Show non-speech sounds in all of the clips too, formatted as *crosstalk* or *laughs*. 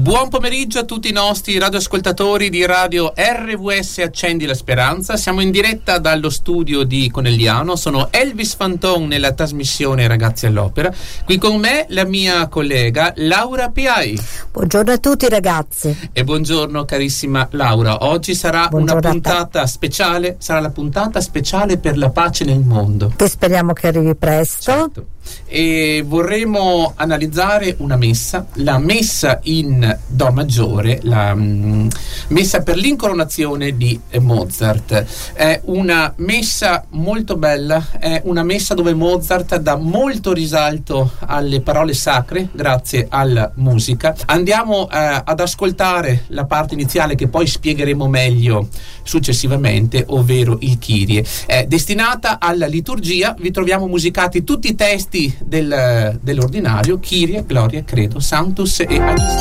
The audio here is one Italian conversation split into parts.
Buon pomeriggio a tutti i nostri radioascoltatori di Radio RVS Accendi la Speranza. Siamo in diretta dallo studio di Conegliano. Sono Elvis Fanton nella trasmissione Ragazzi all'Opera. Qui con me la mia collega Laura Piai. Buongiorno a tutti ragazzi. E buongiorno carissima Laura. Oggi sarà buongiorno una puntata speciale, sarà la puntata speciale per la pace nel mondo. Che speriamo che arrivi presto. Certo e vorremmo analizzare una messa, la messa in Do maggiore, la um, messa per l'incoronazione di Mozart. È una messa molto bella, è una messa dove Mozart dà molto risalto alle parole sacre grazie alla musica. Andiamo eh, ad ascoltare la parte iniziale che poi spiegheremo meglio successivamente, ovvero il Kyrie. È destinata alla liturgia, vi troviamo musicati tutti i testi testi del, dell'ordinario Kyrie, Gloria, Credo, Santus e Agnus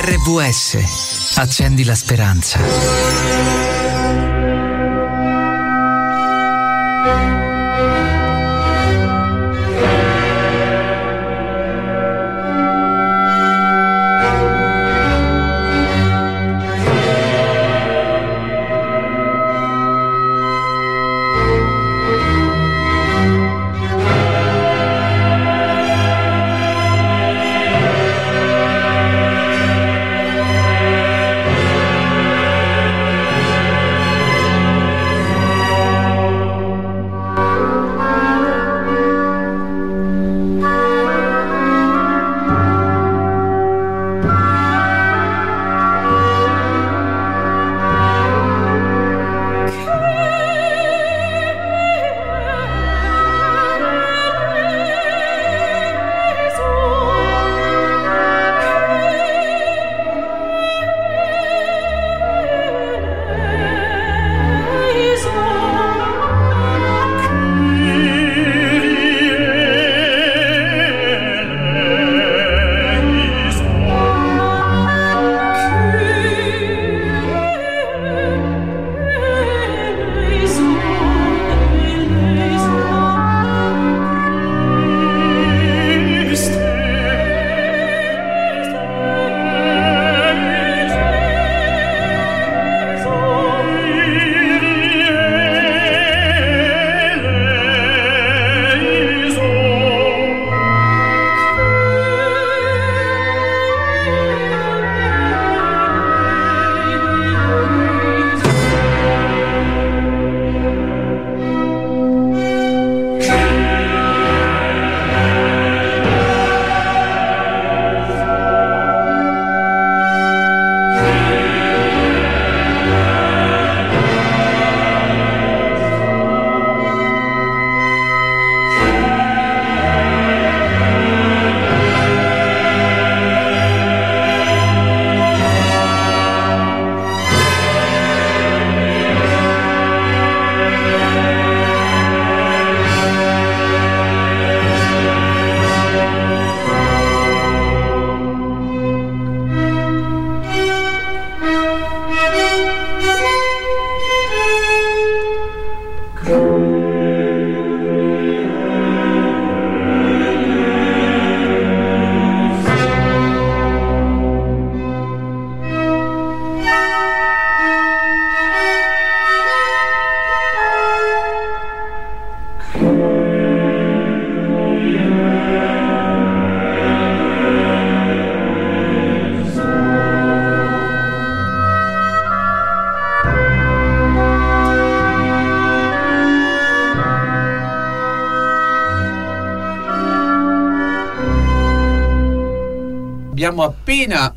RVS, accendi la speranza.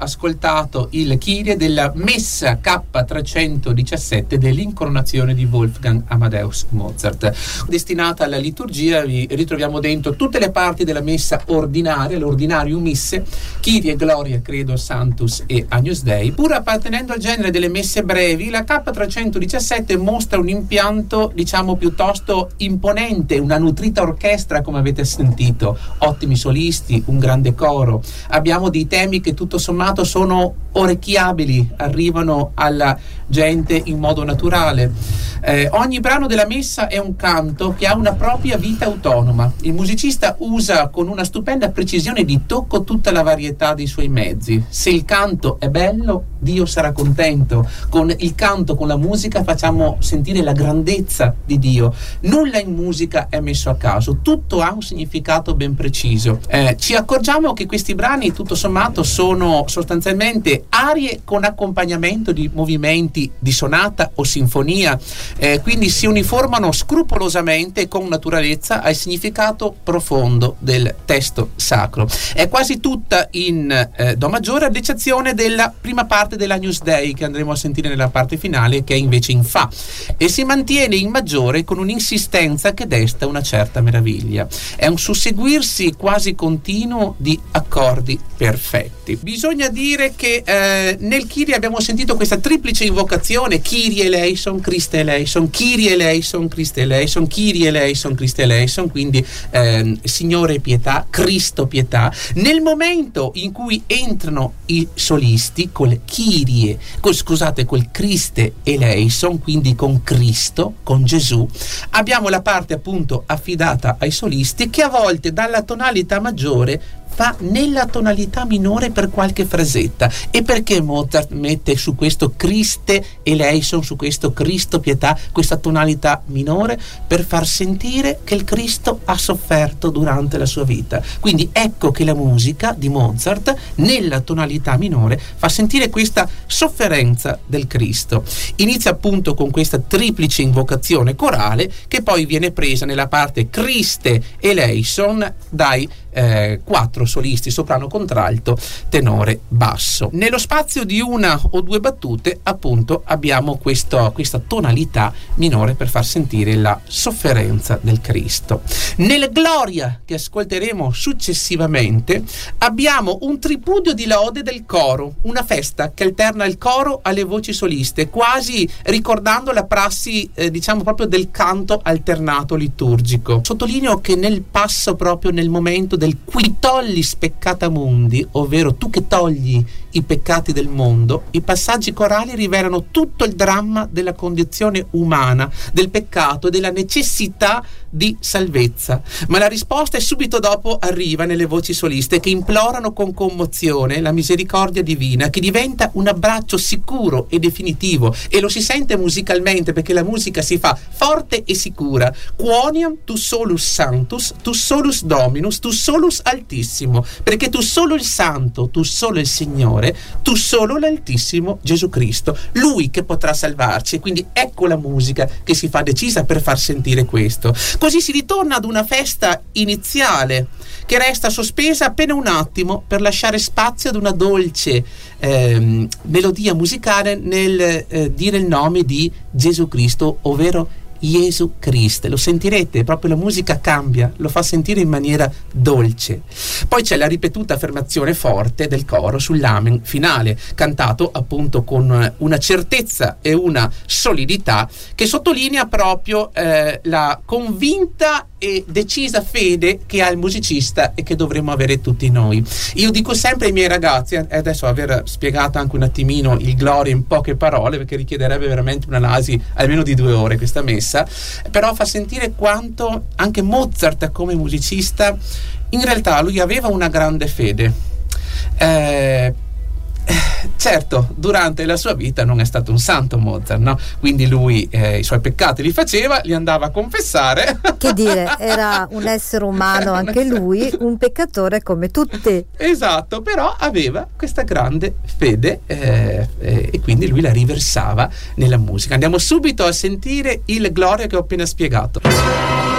Ascoltato il Kyrie della Messa K317 dell'incoronazione di Wolfgang Amadeus Mozart. Destinata alla liturgia vi ritroviamo dentro tutte le parti della messa ordinaria, l'ordinario misse, Kyrie, Gloria, Credo, Santus e Agnus Dei. Pur appartenendo al genere delle messe brevi, la K317 mostra un impianto diciamo piuttosto imponente, una nutrita orchestra come avete sentito, ottimi solisti, un grande coro. Abbiamo dei temi che tutto sommato sono orecchiabili, arrivano alla gente in modo naturale. Eh, ogni brano della messa è un canto che ha una propria vita autonoma. Il musicista usa con una stupenda precisione di tocco tutta la varietà dei suoi mezzi. Se il canto è bello, Dio sarà contento. Con il canto, con la musica facciamo sentire la grandezza di Dio. Nulla in musica è messo a caso, tutto ha un significato ben preciso. Eh, ci accorgiamo che questi brani, tutto sommato, sono sostanzialmente arie con accompagnamento di movimenti di sonata o sinfonia, eh, quindi si uniformano scrupolosamente e con naturalezza al significato profondo del testo sacro. È quasi tutta in eh, Do maggiore, ad eccezione della prima parte della News Day che andremo a sentire nella parte finale, che è invece in Fa, e si mantiene in maggiore con un'insistenza che desta una certa meraviglia. È un susseguirsi quasi continuo di accordi perfetti. Bisogna dire che eh, nel Kyrie abbiamo sentito questa triplice invocazione, Kyrie eleison, Christe eleison, Kyrie eleison, Christe eleison, Kyrie eleison, Christe eleison, quindi eh, Signore pietà, Cristo pietà. Nel momento in cui entrano i solisti col Kyrie, col, scusate, col Christe eleison, quindi con Cristo, con Gesù, abbiamo la parte appunto affidata ai solisti che a volte dalla tonalità maggiore fa nella tonalità minore per qualche frasetta. E perché Mozart mette su questo Christe eleison, su questo Cristo pietà, questa tonalità minore? Per far sentire che il Cristo ha sofferto durante la sua vita. Quindi ecco che la musica di Mozart nella tonalità minore fa sentire questa sofferenza del Cristo. Inizia appunto con questa triplice invocazione corale che poi viene presa nella parte Christe eleison dai eh, quattro solisti, soprano, contralto, tenore, basso. Nello spazio di una o due battute, appunto, abbiamo questo, questa tonalità minore per far sentire la sofferenza del Cristo. Nel Gloria, che ascolteremo successivamente, abbiamo un tripudio di lode del coro, una festa che alterna il coro alle voci soliste, quasi ricordando la prassi, eh, diciamo proprio del canto alternato liturgico. Sottolineo che nel passo proprio nel momento del qui togli speccata mundi, ovvero tu che togli i peccati del mondo, i passaggi corali rivelano tutto il dramma della condizione umana, del peccato e della necessità di salvezza. Ma la risposta è subito dopo arriva nelle voci soliste che implorano con commozione la misericordia divina, che diventa un abbraccio sicuro e definitivo e lo si sente musicalmente perché la musica si fa forte e sicura. Quoniam tu solus santus, tu solus dominus, tu solus altissimo, perché tu solo il santo, tu solo il Signore, tu solo l'altissimo Gesù Cristo, lui che potrà salvarci. Quindi ecco la musica che si fa decisa per far sentire questo. Così si ritorna ad una festa iniziale che resta sospesa appena un attimo per lasciare spazio ad una dolce ehm, melodia musicale nel eh, dire il nome di Gesù Cristo, ovvero Gesù Cristo. Lo sentirete, proprio la musica cambia, lo fa sentire in maniera dolce. Poi c'è la ripetuta affermazione forte del coro sull'amen finale, cantato appunto con una certezza e una solidità che sottolinea proprio eh, la convinta e decisa fede che ha il musicista e che dovremmo avere tutti noi. Io dico sempre ai miei ragazzi, adesso aver spiegato anche un attimino il Gloria in poche parole, perché richiederebbe veramente un'analisi almeno di due ore questa messa, però fa sentire quanto anche Mozart come musicista, in realtà lui aveva una grande fede. Eh, certo, durante la sua vita non è stato un santo Mozart, no? Quindi lui eh, i suoi peccati li faceva, li andava a confessare. *laughs* Che dire, era un essere umano anche lui, un peccatore come tutti. Esatto, però aveva questa grande fede eh, eh, e quindi lui la riversava nella musica. Andiamo subito a sentire il Gloria che ho appena spiegato.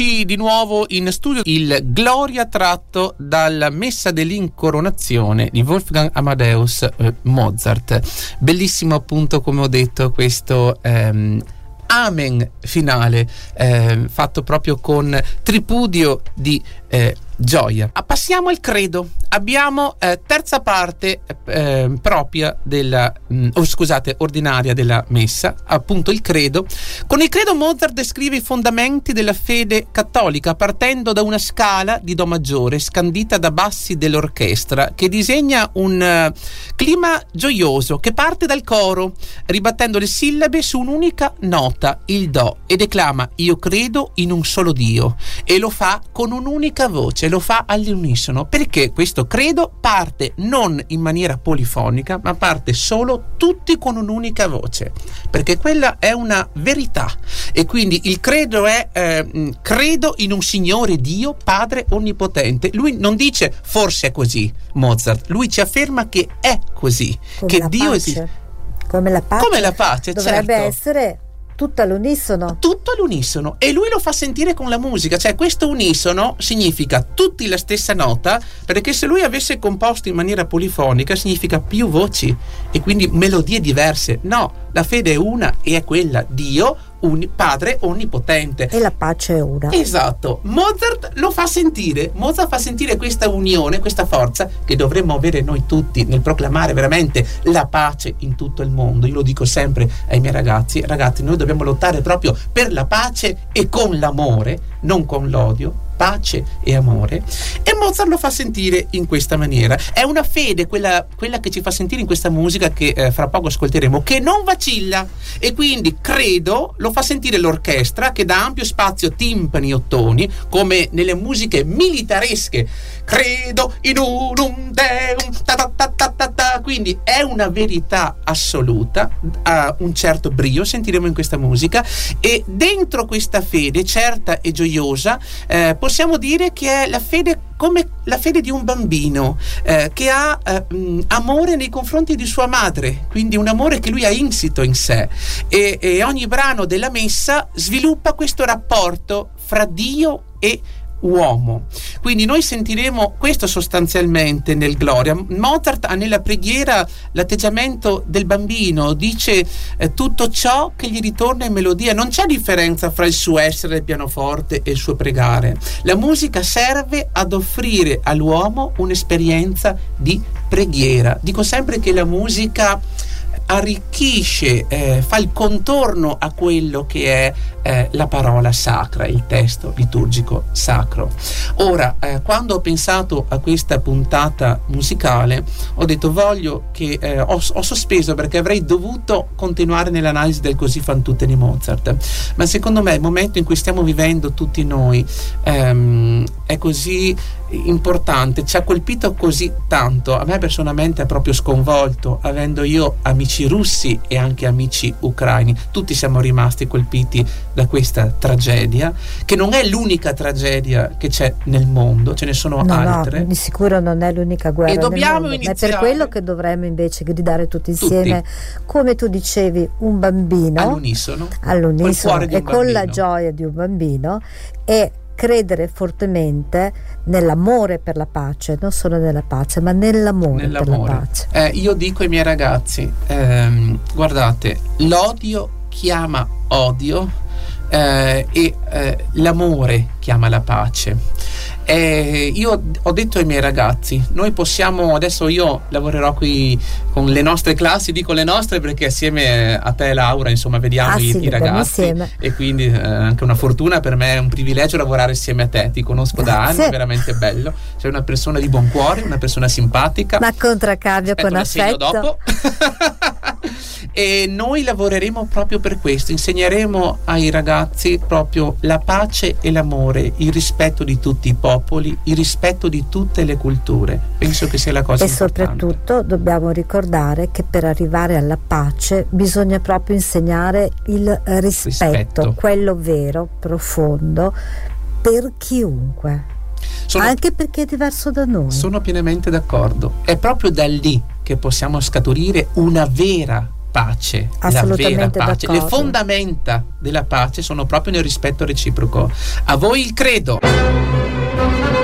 Eccoci di nuovo in studio il Gloria tratto dalla Messa dell'incoronazione di Wolfgang Amadeus eh, Mozart. Bellissimo appunto come ho detto questo ehm, Amen finale eh, fatto proprio con tripudio di eh, gioia. Passiamo al credo. Abbiamo eh, terza parte eh, propria della, mh, mm, oh, scusate, ordinaria della messa, appunto il credo. Con il credo Mozart descrive i fondamenti della fede cattolica partendo da una scala di Do maggiore scandita da bassi dell'orchestra che disegna un clima gioioso che parte dal coro ribattendo le sillabe su un'unica nota, il Do, e declama Io credo in un solo Dio e lo fa con un'unica voce lo fa all'unisono. Perché questo credo parte non in maniera polifonica ma parte solo tutti con un'unica voce. Perché quella è una verità. E quindi il credo è eh, credo in un Signore Dio Padre Onnipotente. Lui non dice forse è così Mozart lui ci afferma che è così Come che Dio esiste come la pace come la pace dovrebbe certo. essere tutto all'unisono. Tutto all'unisono e lui lo fa sentire con la musica, cioè questo unisono significa tutti la stessa nota, perché se lui avesse composto in maniera polifonica significa più voci e quindi melodie diverse. No, la fede è una e è quella Dio un padre onnipotente. E la pace è una. Esatto. Mozart lo fa sentire. Mozart fa sentire questa unione, questa forza che dovremmo avere noi tutti nel proclamare veramente la pace in tutto il mondo. Io lo dico sempre ai miei ragazzi, ragazzi, noi dobbiamo lottare proprio per la pace e con l'amore, non con l'odio pace e amore. E Mozart lo fa sentire in questa maniera. È una fede quella, quella che ci fa sentire in questa musica che eh, fra poco ascolteremo che non vacilla. E quindi credo lo fa sentire l'orchestra che dà ampio spazio timpani e ottoni come nelle musiche militaresche credo in un, deum ta ta ta ta ta ta. Quindi è una verità assoluta ha un certo brio sentiremo in questa musica. E dentro questa fede certa e gioiosa eh, possiamo dire che è la fede come la fede di un bambino eh, che ha eh, amore nei confronti di sua madre, quindi un amore che lui ha insito in sé. E, e ogni brano della messa sviluppa questo rapporto fra Dio e uomo. Quindi noi sentiremo questo sostanzialmente nel Gloria. Mozart ha nella preghiera l'atteggiamento del bambino, dice eh, tutto ciò che gli ritorna in melodia. Non c'è differenza fra il suo essere al pianoforte e il suo pregare. La musica serve ad offrire all'uomo un'esperienza di preghiera. Dico sempre che la musica arricchisce, eh, fa il contorno a quello che è eh, la parola sacra, il testo liturgico sacro. Ora, eh, quando ho pensato a questa puntata musicale, ho detto voglio che eh, ho, ho, sospeso perché avrei dovuto continuare nell'analisi del così fan tutte di Mozart, ma secondo me il momento in cui stiamo vivendo tutti noi ehm, è così importante, ci ha colpito così tanto, a me personalmente è proprio sconvolto, avendo io amici russi e anche amici ucraini, tutti siamo rimasti colpiti da questa tragedia, che non è l'unica tragedia che c'è nel mondo, ce ne sono no, altre. No, di sicuro non è l'unica guerra. E dobbiamo iniziare. È per quello che dovremmo invece gridare tutti insieme, tutti. come tu dicevi, un bambino all'unisono, all'unisono e con bambino. la gioia di un bambino e credere fortemente nell'amore per la pace, non solo nella pace, ma nell'amore, nell'amore. per la pace. Eh, io dico ai miei ragazzi, ehm, guardate, l'odio chiama odio eh, e eh, l'amore chiama la pace. Eh, io ho detto ai miei ragazzi, noi possiamo, adesso io lavorerò qui con le nostre classi, dico le nostre perché assieme a te Laura, insomma, vediamo ah, i, sì, i ragazzi insieme. e quindi eh, anche una fortuna per me, è un privilegio lavorare insieme a te, ti conosco Grazie. da anni, è veramente bello, sei una persona di buon cuore, una persona simpatica. Ma contraccambio con affetto. dopo. *laughs* e noi lavoreremo proprio per questo, insegneremo ai ragazzi proprio la pace e l'amore, il rispetto di tutti i popoli, il rispetto di tutte le culture. Penso che sia la cosa e importante. E soprattutto dobbiamo ricordare che per arrivare alla pace bisogna proprio insegnare il rispetto, rispetto. quello vero, profondo, per chiunque. Sono, anche perché è diverso da noi. Sono pienamente d'accordo. È proprio da lì che possiamo scaturire una vera pace, la vera pace. Le fondamenta della pace sono proprio nel rispetto reciproco. A voi il credo. Thank you.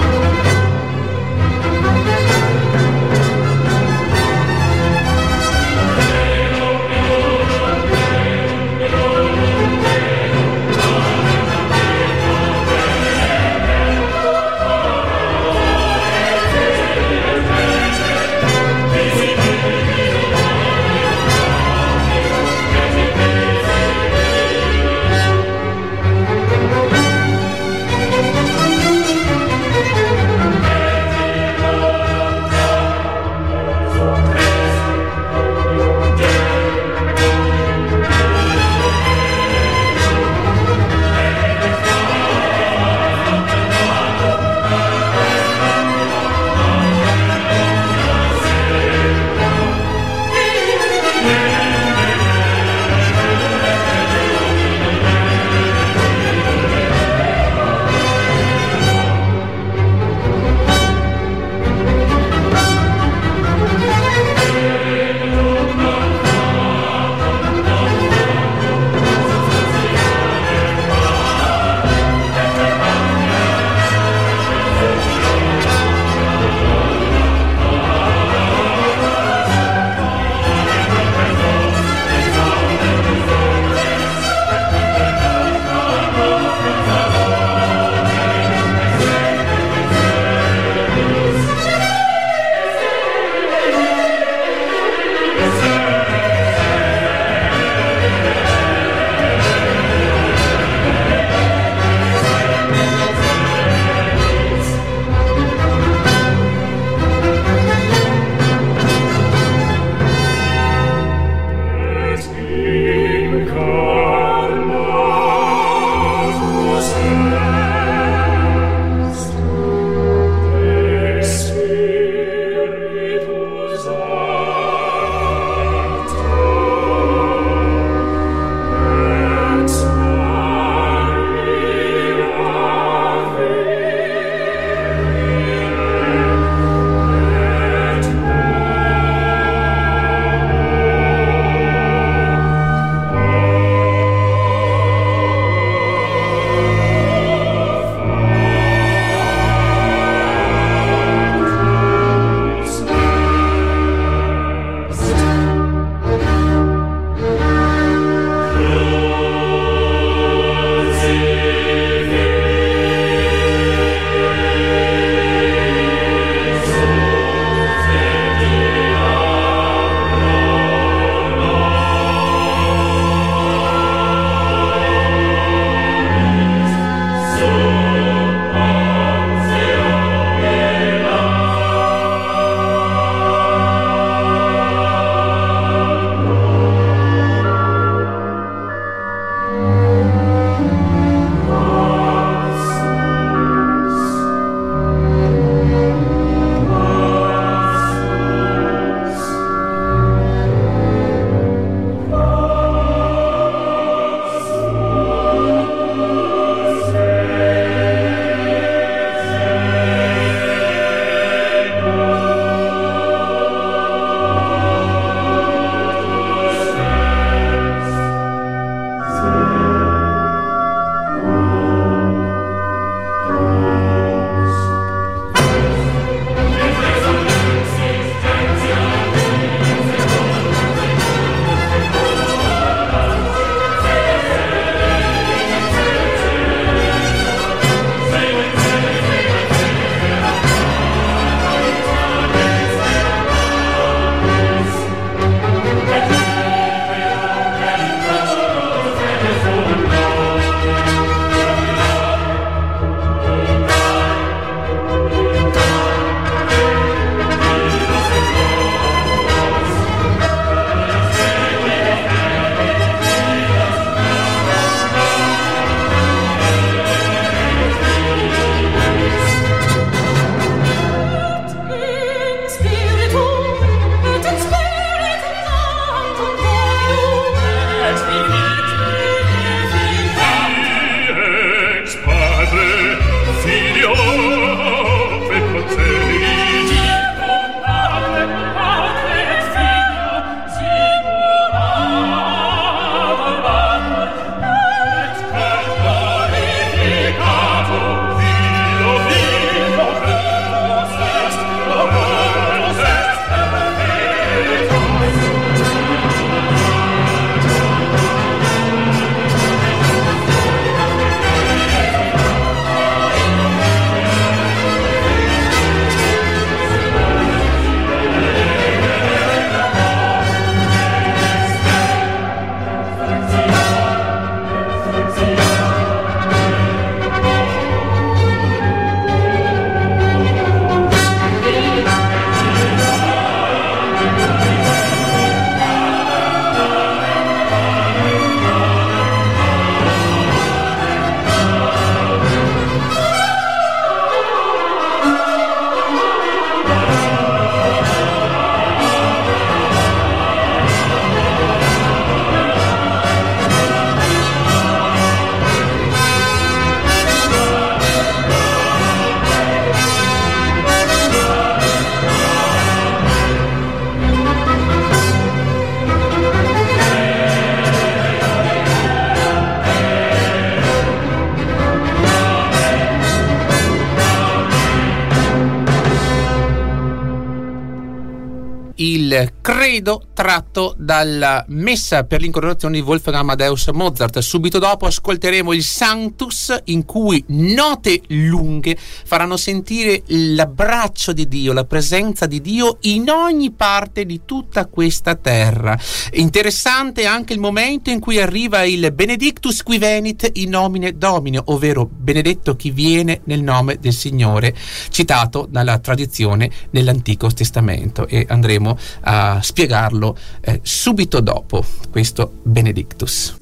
Credo tratto dalla messa per l'incoronazione di Wolfgang Amadeus Mozart. Subito dopo ascolteremo il Sanctus in cui note lunghe faranno sentire l'abbraccio di Dio, la presenza di Dio in ogni parte di tutta questa terra. Interessante anche il momento in cui arriva il Benedictus qui venit in nomine Domine, ovvero benedetto chi viene nel nome del Signore, citato dalla tradizione nell'Antico Testamento e andremo a spiegarlo eh, subito dopo questo Benedictus.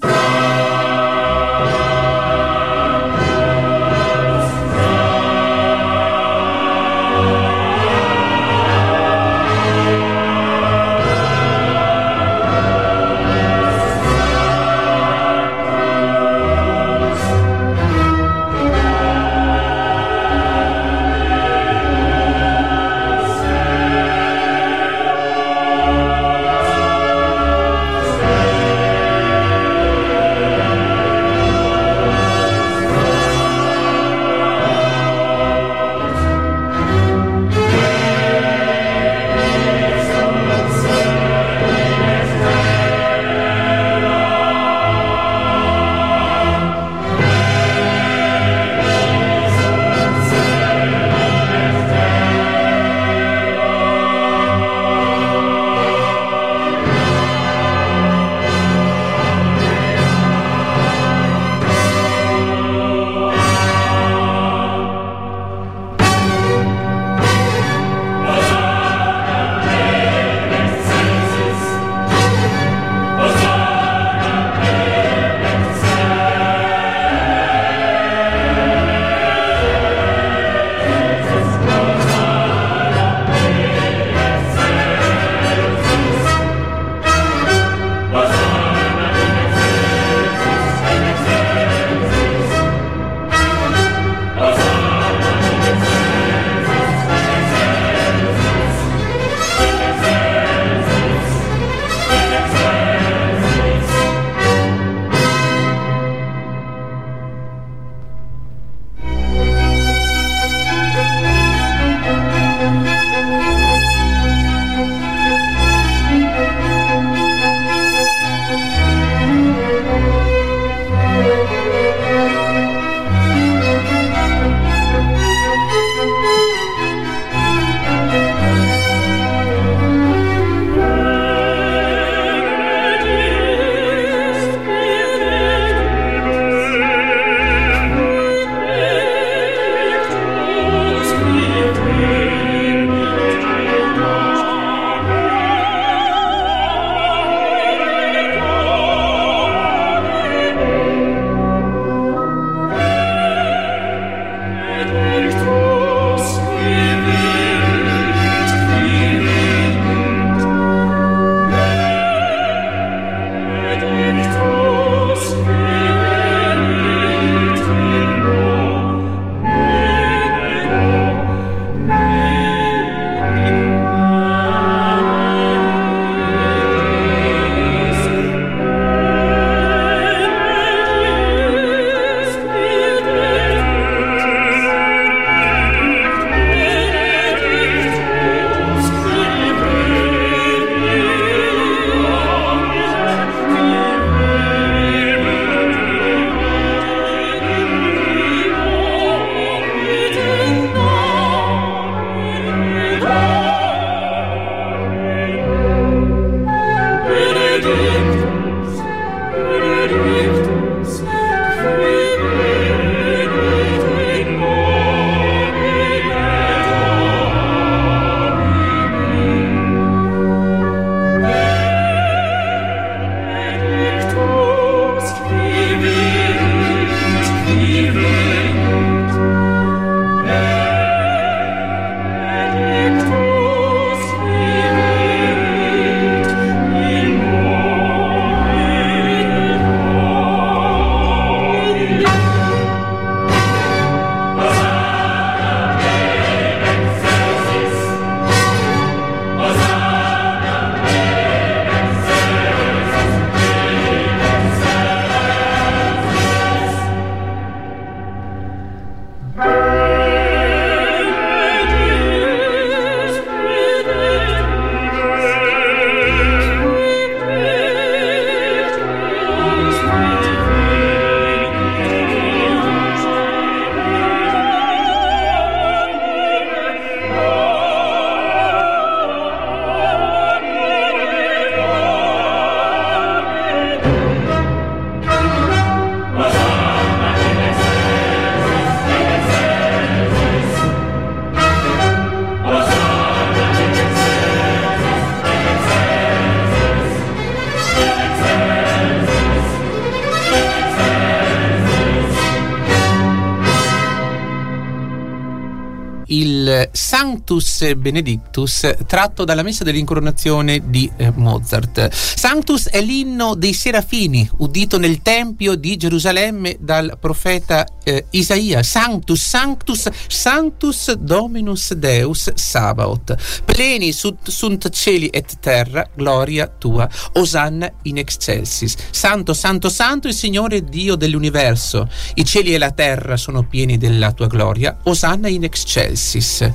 to Sanctus Benedictus tratto dalla messa dell'incoronazione di eh, Mozart. Sanctus è l'inno dei serafini udito nel Tempio di Gerusalemme dal profeta eh, Isaia. Sanctus, Sanctus, Sanctus Dominus Deus Sabaoth. Pleni sunt, sunt cieli et terra, gloria tua. Osanna in excelsis. Santo, santo, santo il Signore Dio dell'universo. I cieli e la terra sono pieni della tua gloria. Osanna in excelsis.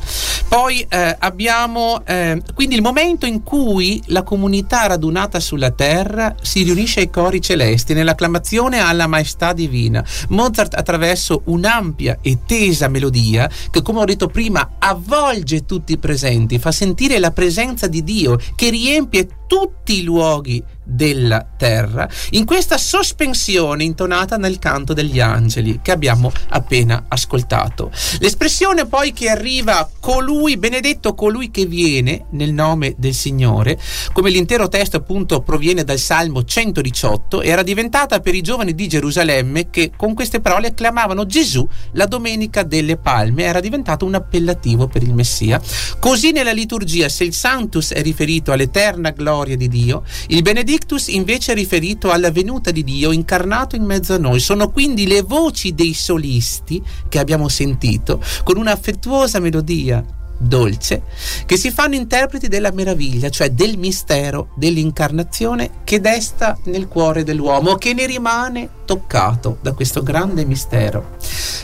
Poi eh, abbiamo eh, quindi il momento in cui la comunità radunata sulla terra si riunisce ai cori celesti nell'acclamazione alla maestà divina. Mozart attraverso un'ampia e tesa melodia che come ho detto prima avvolge tutti i presenti, fa sentire la presenza di Dio che riempie tutti i luoghi della terra, in questa sospensione intonata nel canto degli angeli che abbiamo appena ascoltato. L'espressione poi che arriva colui, benedetto colui che viene nel nome del Signore, come l'intero testo appunto proviene dal Salmo 118, era diventata per i giovani di Gerusalemme che con queste parole acclamavano Gesù la domenica delle palme, era diventato un appellativo per il Messia. Così nella liturgia, se il Sanctus è riferito all'eterna gloria di Dio, il Benedictus invece è riferito alla venuta di Dio incarnato in mezzo a noi. Sono quindi le voci dei solisti che abbiamo sentito con un'affettuosa melodia dolce, che si fanno interpreti della meraviglia, cioè del mistero dell'incarnazione che desta nel cuore dell'uomo, che ne rimane toccato da questo grande mistero.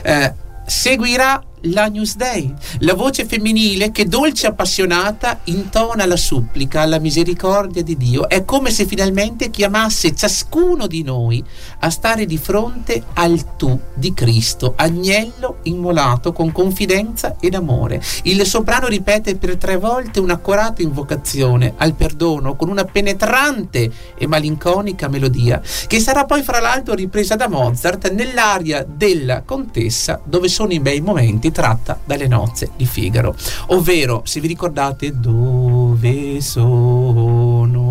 Eh, seguirà l'Agnus Dei, la voce femminile che dolce e appassionata intona la supplica alla misericordia di Dio. È come se finalmente chiamasse ciascuno di noi a stare di fronte al tu di Cristo, agnello immolato con confidenza ed amore. Il soprano ripete per tre volte un'accorata invocazione al perdono con una penetrante e malinconica melodia che sarà poi fra l'altro ripresa da Mozart nell'aria della contessa dove sono i bei momenti tratta dalle nozze di Figaro. Ovvero, se vi ricordate, dove sono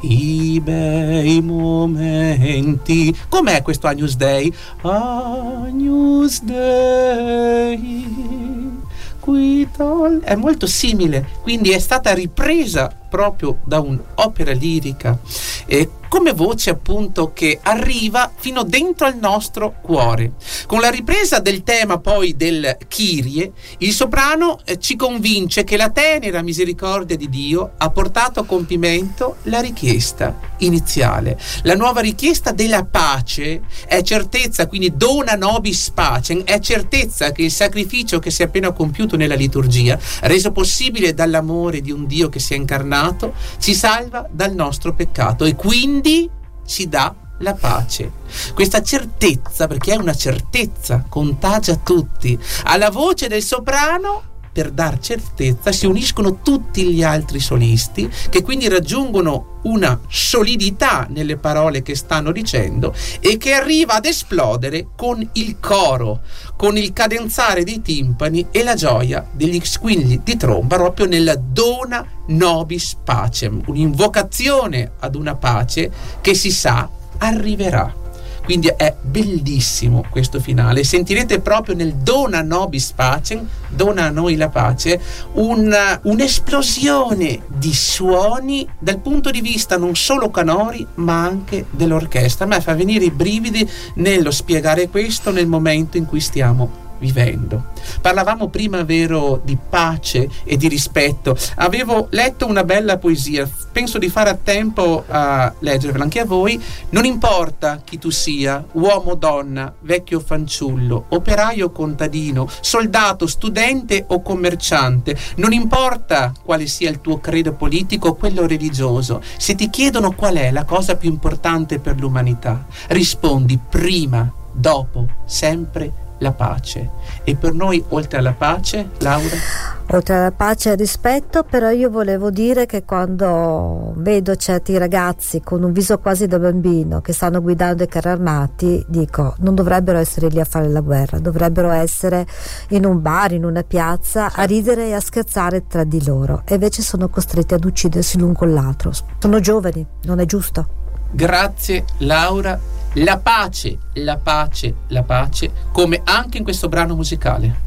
i bei momenti? Com'è questo Agnus Dei? Agnus Dei è molto simile, quindi è stata ripresa proprio da un'opera lirica eh, come voce appunto che arriva fino dentro al nostro cuore. Con la ripresa del tema poi del Kyrie, il soprano eh, ci convince che la tenera misericordia di Dio ha portato a compimento la richiesta iniziale. La nuova richiesta della pace è certezza, quindi dona nobis pacem, è certezza che il sacrificio che si è appena compiuto nella liturgia, reso possibile dall'amore di un Dio che si è incarnato, ci salva dal nostro peccato e quindi ci dà la pace. Questa certezza, perché è una certezza, contagia tutti. Alla voce del soprano per dar certezza si uniscono tutti gli altri solisti che quindi raggiungono una solidità nelle parole che stanno dicendo e che arriva ad esplodere con il coro, con il cadenzare dei timpani e la gioia degli squilli di tromba proprio nella dona nobis pacem, un'invocazione ad una pace che si sa arriverà. Quindi è bellissimo questo finale. Sentirete proprio nel Dona Nobis Pacem, dona a noi la pace, una, un'esplosione di suoni dal punto di vista non solo canori ma anche dell'orchestra. A me fa venire i brividi nello spiegare questo nel momento in cui stiamo vivendo. Parlavamo prima, vero, di pace e di rispetto. Avevo letto una bella poesia, penso di fare a tempo a leggervela anche a voi. Non importa chi tu sia, uomo, donna, vecchio fanciullo, operaio, contadino, soldato, studente o commerciante, non importa quale sia il tuo credo politico o quello religioso, se ti chiedono qual è la cosa più importante per l'umanità, rispondi prima, dopo, sempre la pace. E per noi, oltre alla pace, Laura? Oltre alla pace e al rispetto, però io volevo dire che quando vedo certi ragazzi con un viso quasi da bambino che stanno guidando i carri armati, dico, non dovrebbero essere lì a fare la guerra, dovrebbero essere in un bar, in una piazza, a ridere e a scherzare tra di loro. E invece sono costretti ad uccidersi l'un con l'altro. Sono giovani, non è giusto. Grazie Laura la pace, la pace, la pace, come anche in questo brano musicale.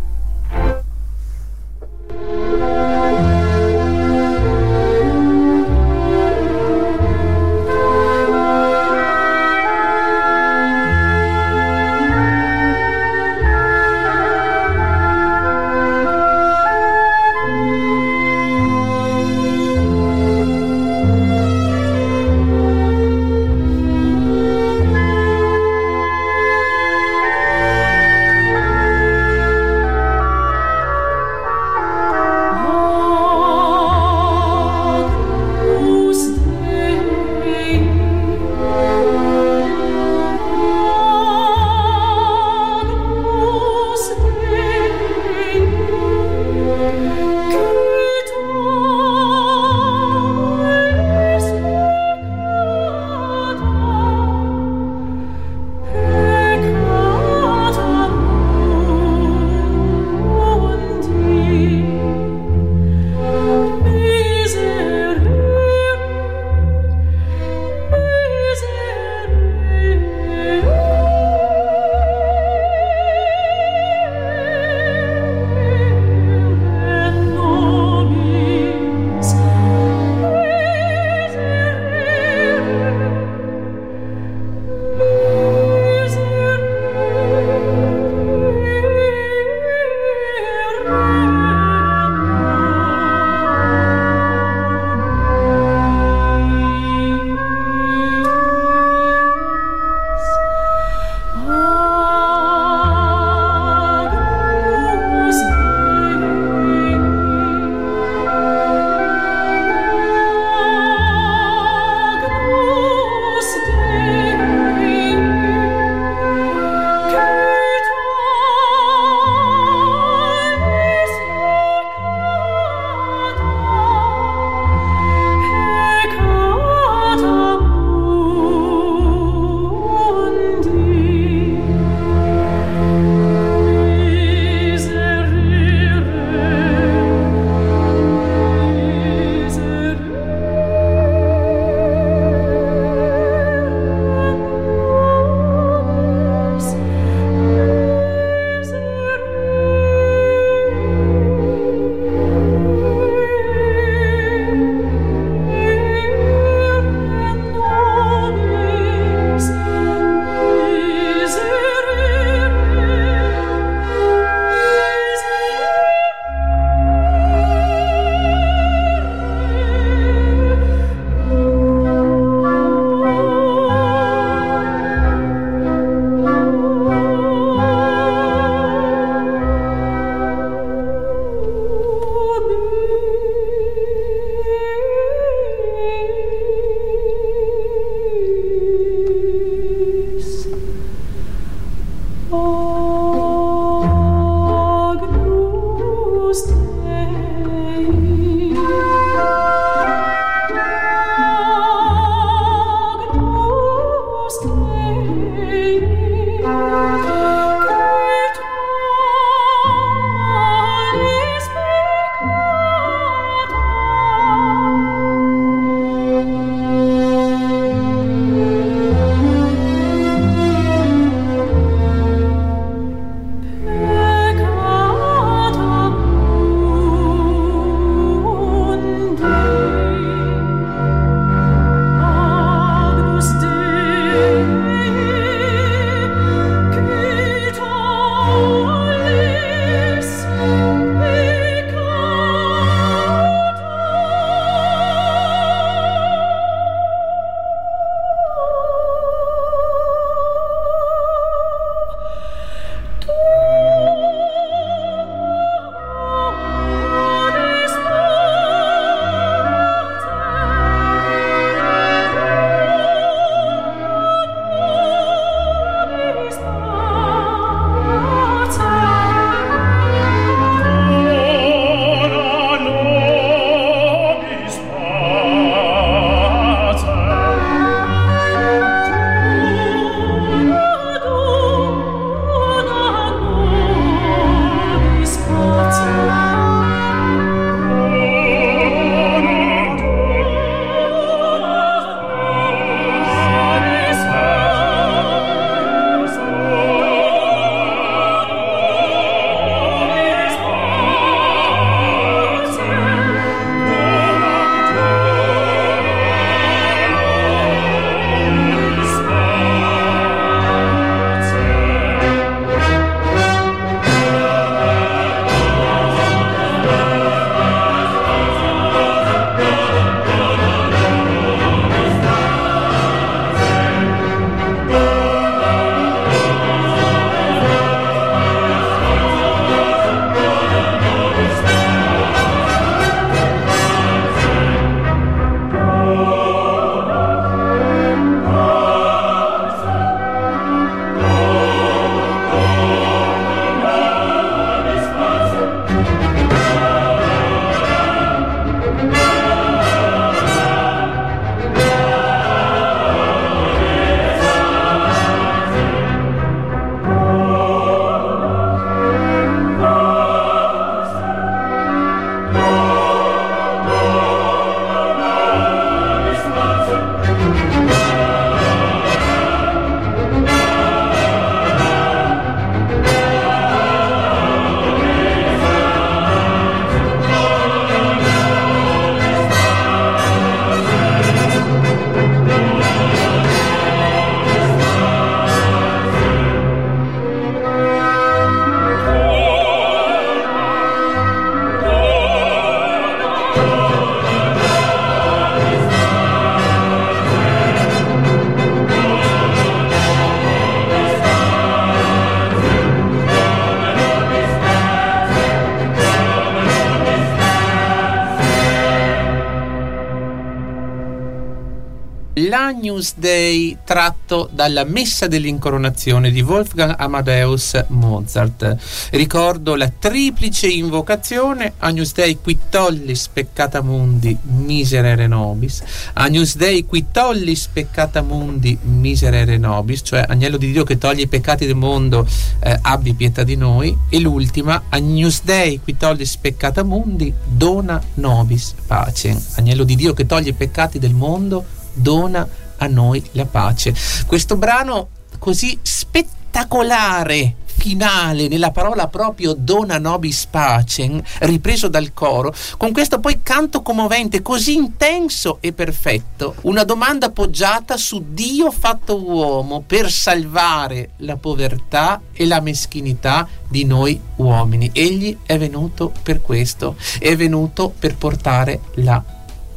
l'Agnus Dei tratto dalla Messa dell'incoronazione di Wolfgang Amadeus Mozart. Ricordo la triplice invocazione. Agnus Dei qui tollis peccata mundi miserere nobis, Agnus Dei qui tollis peccata mundi miserere nobis, cioè agnello di Dio che toglie i peccati del mondo, eh, abbi pietà di noi, e l'ultima Agnus Dei qui tollis peccata mundi dona nobis pace, agnello di Dio che toglie i peccati del mondo dona a noi la pace. Questo brano così spettacolare finale nella parola proprio dona nobis pacem ripreso dal coro con questo poi canto commovente così intenso e perfetto una domanda poggiata su Dio fatto uomo per salvare la povertà e la meschinità di noi uomini egli è venuto per questo è venuto per portare la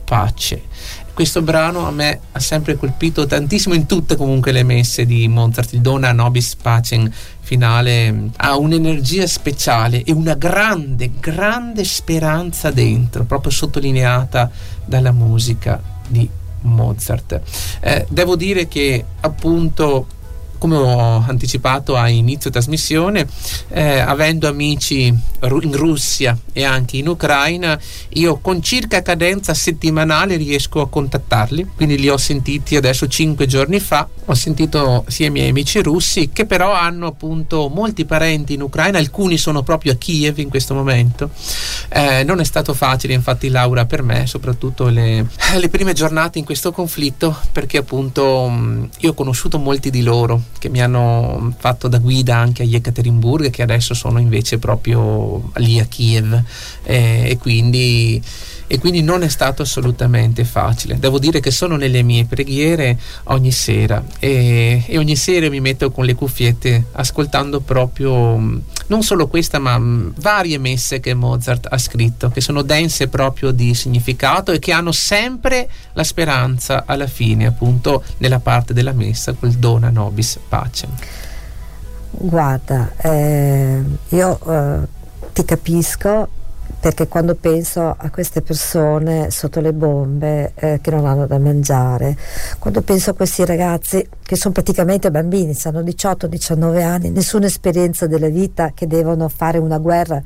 pace questo brano a me ha sempre colpito tantissimo in tutte comunque le messe di Mozart, il Dona Nobis Pacem finale ha un'energia speciale e una grande, grande speranza dentro, proprio sottolineata dalla musica di Mozart. Eh, devo dire che appunto come ho anticipato a inizio trasmissione, eh, avendo amici in Russia e anche in Ucraina, io con circa cadenza settimanale riesco a contattarli, quindi li ho sentiti adesso cinque giorni fa, ho sentito sia i miei amici russi che però hanno appunto molti parenti in Ucraina, alcuni sono proprio a Kiev in questo momento. Eh, non è stato facile infatti Laura per me, soprattutto le, le prime giornate in questo conflitto, perché appunto io ho conosciuto molti di loro che mi hanno fatto da guida anche a Yekaterinburg che adesso sono invece proprio lì a Kiev. Eh, e quindi e quindi non è stato assolutamente facile. Devo dire che sono nelle mie preghiere ogni sera e, e ogni sera mi metto con le cuffiette ascoltando proprio non solo questa ma varie messe che Mozart ha scritto che sono dense proprio di significato e che hanno sempre la speranza alla fine appunto nella parte della messa quel dona nobis pace. Guarda, eh, io eh, ti capisco perché quando penso a queste persone sotto le bombe eh, che non hanno da mangiare, quando penso a questi ragazzi che sono praticamente bambini, hanno 18-19 anni, nessuna esperienza della vita, che devono fare una guerra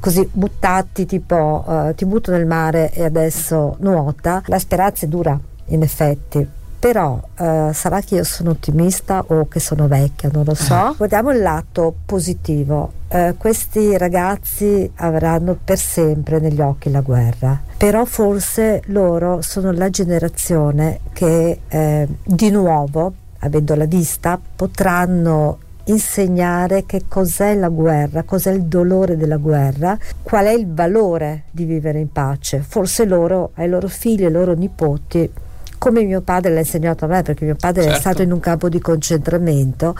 così buttati tipo uh, ti butto nel mare e adesso nuota, la speranza è dura in effetti, però eh, sarà che io sono ottimista o che sono vecchia, non lo so. Ah. Guardiamo il lato positivo. Eh, questi ragazzi avranno per sempre negli occhi la guerra, però forse loro sono la generazione che eh, di nuovo, avendola vista, potranno insegnare che cos'è la guerra, cos'è il dolore della guerra, qual è il valore di vivere in pace. Forse loro, ai loro figli ai loro nipoti come mio padre l'ha insegnato a me, perché mio padre certo. è stato in un campo di concentramento.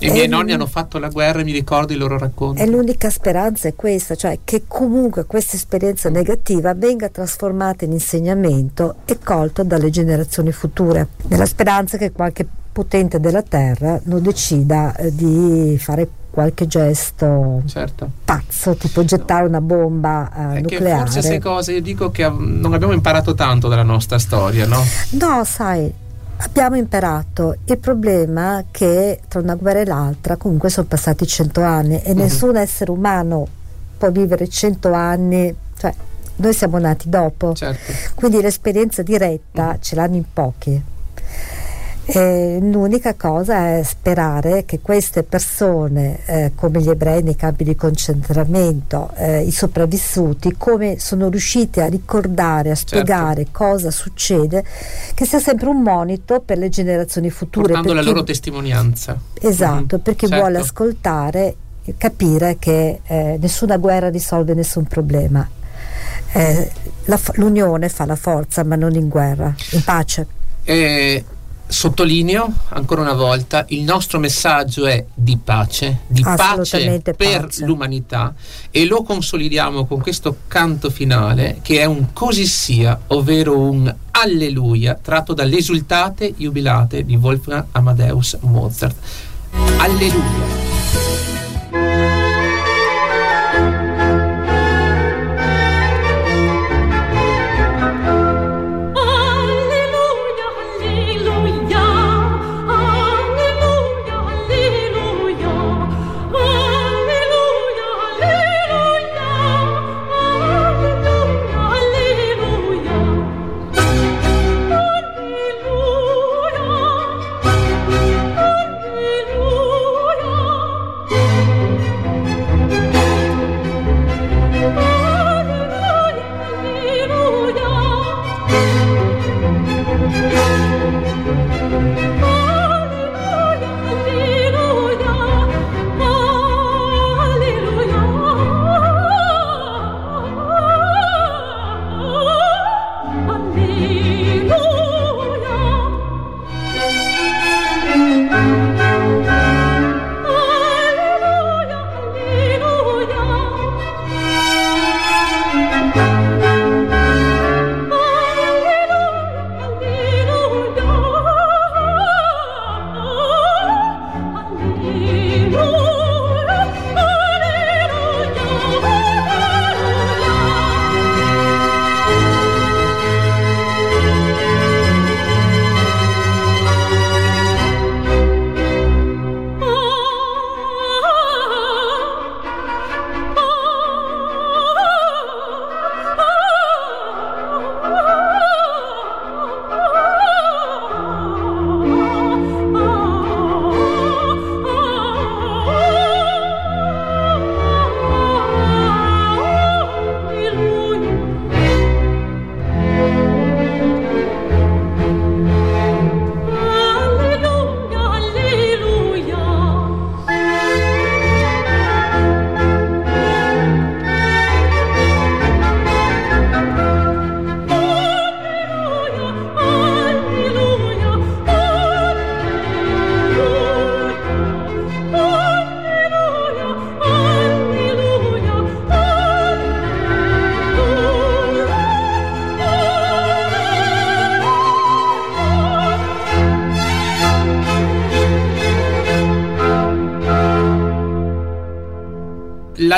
I miei nonni hanno fatto la guerra e mi ricordo i loro racconti. E l'unica speranza è questa, cioè che comunque questa esperienza negativa venga trasformata in insegnamento e colto dalle generazioni future, nella speranza che qualche potente della Terra non decida eh, di fare qualche gesto certo. pazzo, tipo gettare una bomba uh, nucleare. forse queste cose io dico che non abbiamo imparato tanto dalla nostra storia, no? No, sai, abbiamo imparato. Il problema è che tra una guerra e l'altra comunque sono passati cento anni e mm-hmm. nessun essere umano può vivere cento anni, cioè noi siamo nati dopo. Certo. Quindi l'esperienza diretta ce l'hanno in pochi. E l'unica cosa è sperare che queste persone, eh, come gli ebrei nei campi di concentramento, eh, i sopravvissuti, come sono riusciti a ricordare, a certo. spiegare certo. cosa succede, che sia sempre un monito per le generazioni future. Portando la loro testimonianza. Esatto, mm-hmm. per chi certo. vuole ascoltare e capire che eh, nessuna guerra risolve nessun problema. Eh, l'unione fa la forza, ma non in guerra, in pace. Eh, sottolineo ancora una volta, il nostro messaggio è di pace, di pace per pace. l'umanità e lo consolidiamo con questo canto finale che è un così sia, ovvero un alleluia tratto dall'esultate jubilate di Wolfgang Amadeus Mozart. Alleluia.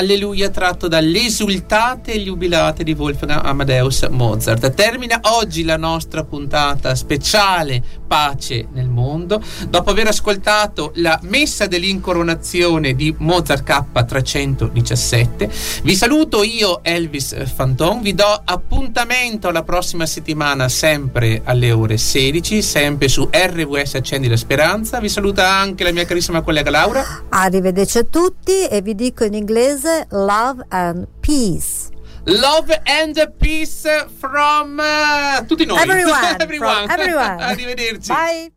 L'alleluia tratto dall'esultate e jubilate di Wolfgang Amadeus Mozart. Termina oggi la nostra puntata speciale Pace nel mondo, dopo aver ascoltato la messa dell'incoronazione di Mozart K317. Vi saluto io Elvis Fanton, vi do appuntamento la prossima settimana sempre alle ore 16, sempre su RWS Accendi la Speranza. Vi saluta anche la mia carissima collega Laura. Arrivederci a tutti e vi dico in inglese love and peace. Love and peace from uh, tutti noi. Everyone. *laughs* everyone. everyone. *laughs* Arrivederci. Bye.